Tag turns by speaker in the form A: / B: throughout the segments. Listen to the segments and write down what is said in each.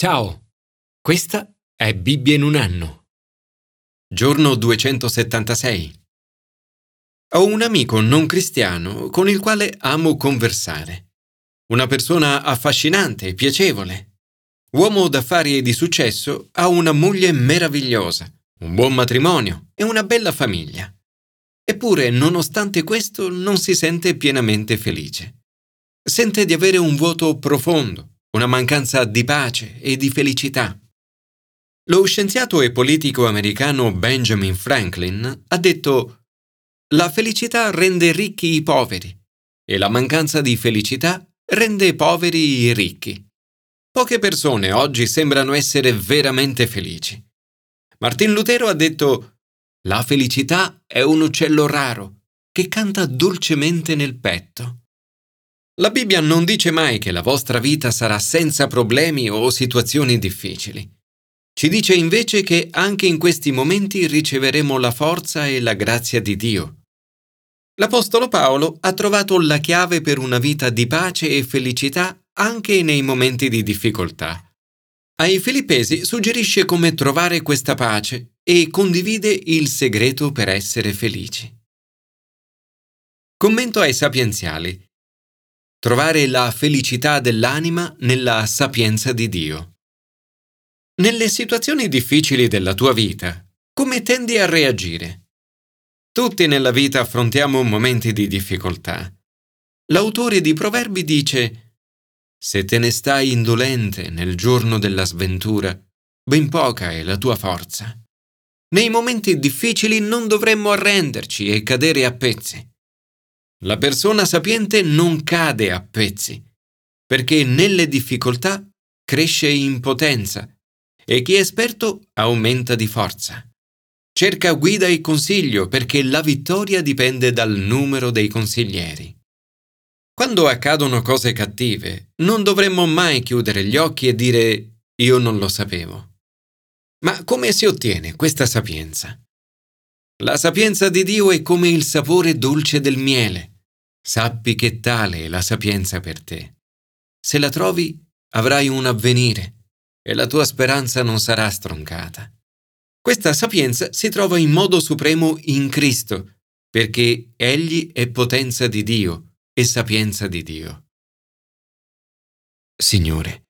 A: Ciao, questa è Bibbia in un anno. Giorno 276. Ho un amico non cristiano con il quale amo conversare. Una persona affascinante e piacevole. Uomo d'affari e di successo, ha una moglie meravigliosa, un buon matrimonio e una bella famiglia. Eppure, nonostante questo, non si sente pienamente felice. Sente di avere un vuoto profondo, una mancanza di pace e di felicità. Lo scienziato e politico americano Benjamin Franklin ha detto La felicità rende ricchi i poveri e la mancanza di felicità rende poveri i ricchi. Poche persone oggi sembrano essere veramente felici. Martin Lutero ha detto La felicità è un uccello raro che canta dolcemente nel petto. La Bibbia non dice mai che la vostra vita sarà senza problemi o situazioni difficili. Ci dice invece che anche in questi momenti riceveremo la forza e la grazia di Dio. L'Apostolo Paolo ha trovato la chiave per una vita di pace e felicità anche nei momenti di difficoltà. Ai Filippesi suggerisce come trovare questa pace e condivide il segreto per essere felici. Commento ai sapienziali. Trovare la felicità dell'anima nella sapienza di Dio. Nelle situazioni difficili della tua vita, come tendi a reagire? Tutti nella vita affrontiamo momenti di difficoltà. L'autore di Proverbi dice Se te ne stai indolente nel giorno della sventura, ben poca è la tua forza. Nei momenti difficili non dovremmo arrenderci e cadere a pezzi. La persona sapiente non cade a pezzi, perché nelle difficoltà cresce in potenza e chi è esperto aumenta di forza. Cerca guida e consiglio perché la vittoria dipende dal numero dei consiglieri. Quando accadono cose cattive, non dovremmo mai chiudere gli occhi e dire io non lo sapevo. Ma come si ottiene questa sapienza? La sapienza di Dio è come il sapore dolce del miele. Sappi che tale è la sapienza per te. Se la trovi, avrai un avvenire e la tua speranza non sarà stroncata. Questa sapienza si trova in modo supremo in Cristo, perché Egli è potenza di Dio e sapienza di Dio. Signore,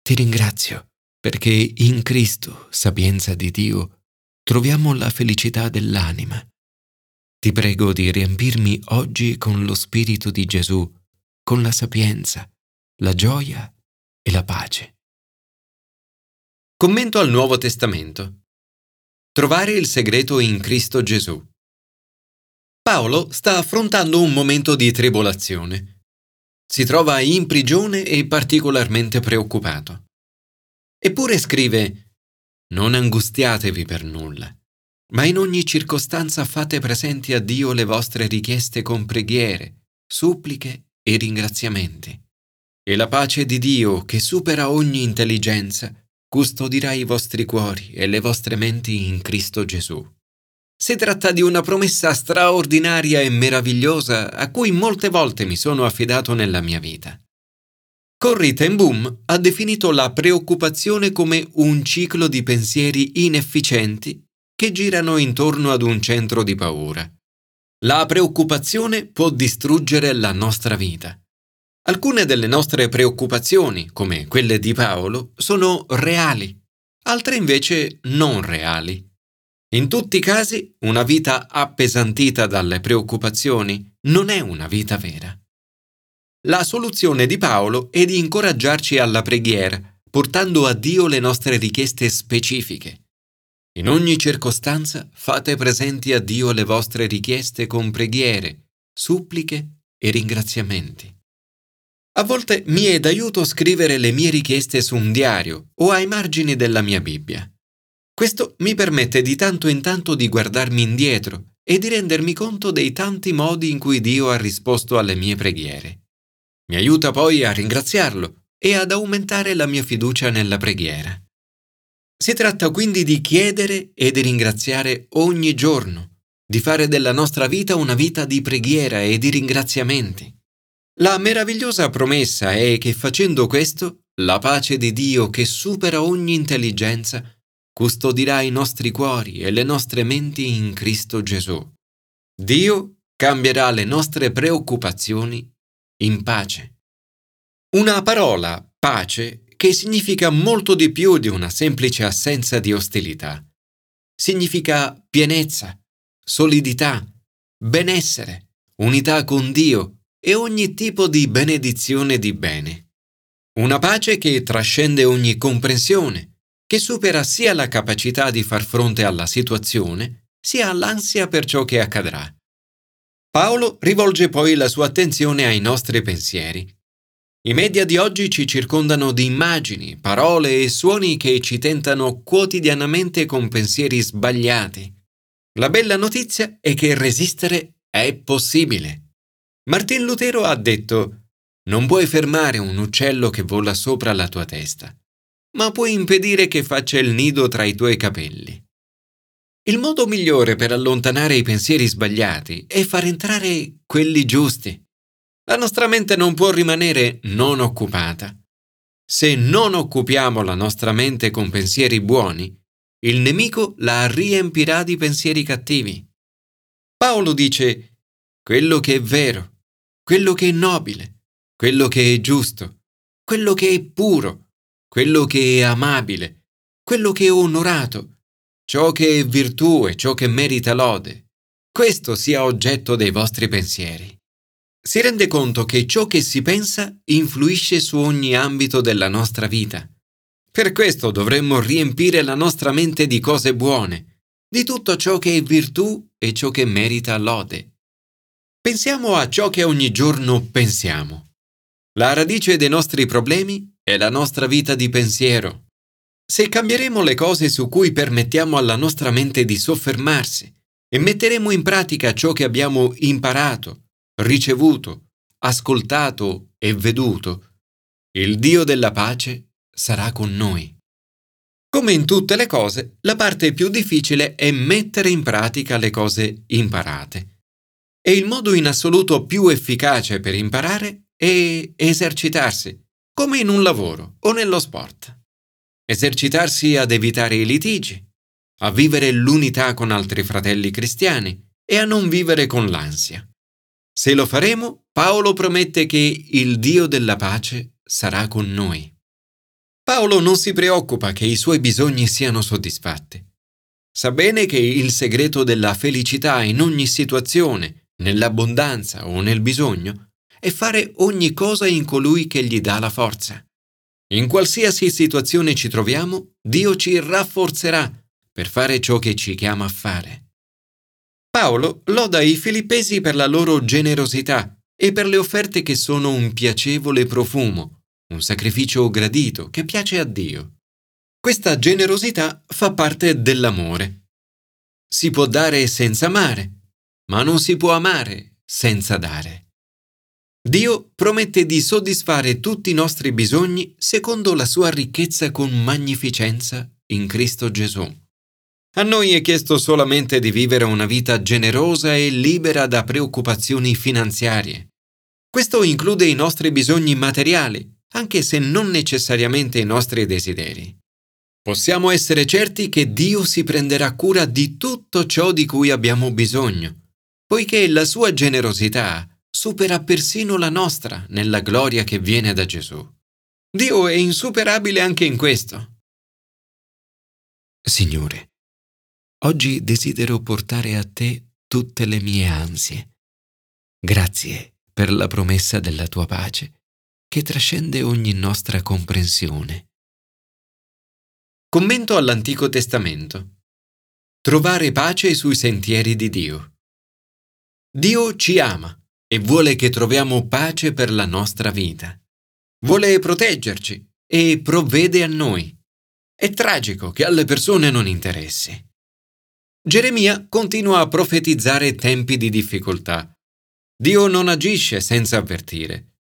A: ti ringrazio perché in Cristo, sapienza di Dio, troviamo la felicità dell'anima. Ti prego di riempirmi oggi con lo Spirito di Gesù, con la sapienza, la gioia e la pace. Commento al Nuovo Testamento. Trovare il segreto in Cristo Gesù. Paolo sta affrontando un momento di tribolazione. Si trova in prigione e particolarmente preoccupato. Eppure scrive non angustiatevi per nulla, ma in ogni circostanza fate presenti a Dio le vostre richieste con preghiere, suppliche e ringraziamenti. E la pace di Dio, che supera ogni intelligenza, custodirà i vostri cuori e le vostre menti in Cristo Gesù. Si tratta di una promessa straordinaria e meravigliosa a cui molte volte mi sono affidato nella mia vita. Corrie ten Boom ha definito la preoccupazione come un ciclo di pensieri inefficienti che girano intorno ad un centro di paura. La preoccupazione può distruggere la nostra vita. Alcune delle nostre preoccupazioni, come quelle di Paolo, sono reali, altre invece non reali. In tutti i casi, una vita appesantita dalle preoccupazioni non è una vita vera. La soluzione di Paolo è di incoraggiarci alla preghiera, portando a Dio le nostre richieste specifiche. In ogni circostanza fate presenti a Dio le vostre richieste con preghiere, suppliche e ringraziamenti. A volte mi è d'aiuto scrivere le mie richieste su un diario o ai margini della mia Bibbia. Questo mi permette di tanto in tanto di guardarmi indietro e di rendermi conto dei tanti modi in cui Dio ha risposto alle mie preghiere. Mi aiuta poi a ringraziarlo e ad aumentare la mia fiducia nella preghiera. Si tratta quindi di chiedere e di ringraziare ogni giorno, di fare della nostra vita una vita di preghiera e di ringraziamenti. La meravigliosa promessa è che facendo questo la pace di Dio che supera ogni intelligenza custodirà i nostri cuori e le nostre menti in Cristo Gesù. Dio cambierà le nostre preoccupazioni in pace. Una parola, pace, che significa molto di più di una semplice assenza di ostilità. Significa pienezza, solidità, benessere, unità con Dio e ogni tipo di benedizione di bene. Una pace che trascende ogni comprensione, che supera sia la capacità di far fronte alla situazione, sia l'ansia per ciò che accadrà. Paolo rivolge poi la sua attenzione ai nostri pensieri. I media di oggi ci circondano di immagini, parole e suoni che ci tentano quotidianamente con pensieri sbagliati. La bella notizia è che resistere è possibile. Martin Lutero ha detto non puoi fermare un uccello che vola sopra la tua testa, ma puoi impedire che faccia il nido tra i tuoi capelli. Il modo migliore per allontanare i pensieri sbagliati è far entrare quelli giusti. La nostra mente non può rimanere non occupata. Se non occupiamo la nostra mente con pensieri buoni, il nemico la riempirà di pensieri cattivi. Paolo dice, quello che è vero, quello che è nobile, quello che è giusto, quello che è puro, quello che è amabile, quello che è onorato, ciò che è virtù e ciò che merita lode, questo sia oggetto dei vostri pensieri. Si rende conto che ciò che si pensa influisce su ogni ambito della nostra vita per questo dovremmo riempire la nostra mente di cose buone, di tutto ciò che è virtù e ciò che merita lode. Pensiamo a ciò che ogni giorno pensiamo. La radice dei nostri problemi è la nostra vita di pensiero. Se cambieremo le cose su cui permettiamo alla nostra mente di soffermarsi e metteremo in pratica ciò che abbiamo imparato, ricevuto, ascoltato e veduto, il Dio della pace sarà con noi. Come in tutte le cose, la parte più difficile è mettere in pratica le cose imparate. E il modo in assoluto più efficace per imparare è esercitarsi, come in un lavoro o nello sport. Esercitarsi ad evitare i litigi, a vivere l'unità con altri fratelli cristiani e a non vivere con l'ansia. Se lo faremo, Paolo promette che il Dio della pace sarà con noi. Paolo non si preoccupa che i suoi bisogni siano soddisfatti. Sa bene che il segreto della felicità in ogni situazione, nell'abbondanza o nel bisogno, è fare ogni cosa in colui che gli dà la forza. In qualsiasi situazione ci troviamo, Dio ci rafforzerà per fare ciò che ci chiama a fare. Paolo loda i filippesi per la loro generosità e per le offerte che sono un piacevole profumo, un sacrificio gradito che piace a Dio. Questa generosità fa parte dell'amore. Si può dare senza amare, ma non si può amare senza dare. Dio promette di soddisfare tutti i nostri bisogni secondo la sua ricchezza con magnificenza in Cristo Gesù. A noi è chiesto solamente di vivere una vita generosa e libera da preoccupazioni finanziarie. Questo include i nostri bisogni materiali, anche se non necessariamente i nostri desideri. Possiamo essere certi che Dio si prenderà cura di tutto ciò di cui abbiamo bisogno, poiché la sua generosità supera persino la nostra nella gloria che viene da Gesù. Dio è insuperabile anche in questo. Signore, oggi desidero portare a te tutte le mie ansie. Grazie per la promessa della tua pace che trascende ogni nostra comprensione. Commento all'Antico Testamento. Trovare pace sui sentieri di Dio. Dio ci ama e vuole che troviamo pace per la nostra vita. Vuole proteggerci e provvede a noi. È tragico che alle persone non interessi. Geremia continua a profetizzare tempi di difficoltà. Dio non agisce senza avvertire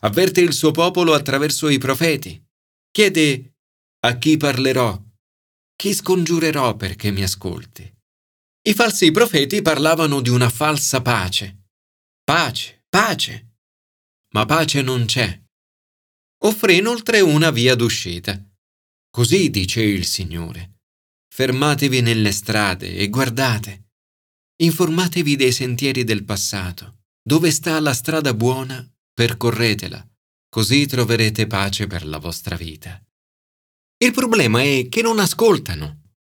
A: avverte il suo popolo attraverso i profeti. Chiede a chi parlerò, chi scongiurerò perché mi ascolti. I falsi profeti parlavano di una falsa pace. Pace, pace. Ma pace non c'è. offre inoltre una via d'uscita. Così dice il Signore. Fermatevi nelle strade e guardate. Informatevi dei sentieri del passato. Dove sta la strada buona, percorretela, così troverete pace per la vostra vita. Il problema è che non ascoltano.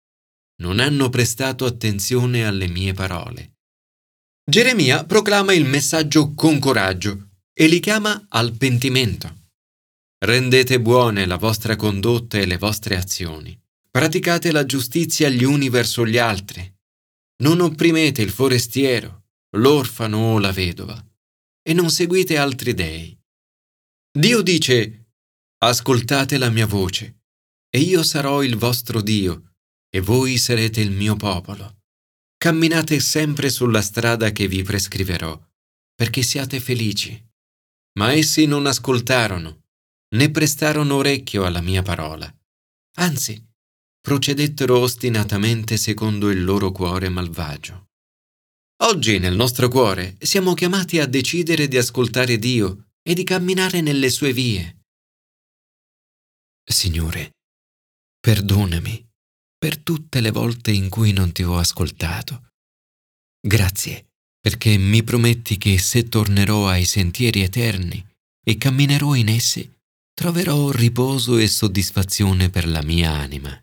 A: Non hanno prestato attenzione alle mie parole. Geremia proclama il messaggio con coraggio e li chiama al pentimento. Rendete buone la vostra condotta e le vostre azioni. Praticate la giustizia gli uni verso gli altri. Non opprimete il forestiero, l'orfano o la vedova, e non seguite altri dei. Dio dice, ascoltate la mia voce, e io sarò il vostro Dio, e voi sarete il mio popolo. Camminate sempre sulla strada che vi prescriverò, perché siate felici. Ma essi non ascoltarono né prestarono orecchio alla mia parola. Anzi, procedettero ostinatamente secondo il loro cuore malvagio. Oggi nel nostro cuore siamo chiamati a decidere di ascoltare Dio e di camminare nelle sue vie. Signore, perdonami per tutte le volte in cui non ti ho ascoltato. Grazie perché mi prometti che se tornerò ai sentieri eterni e camminerò in essi, troverò riposo e soddisfazione per la mia anima.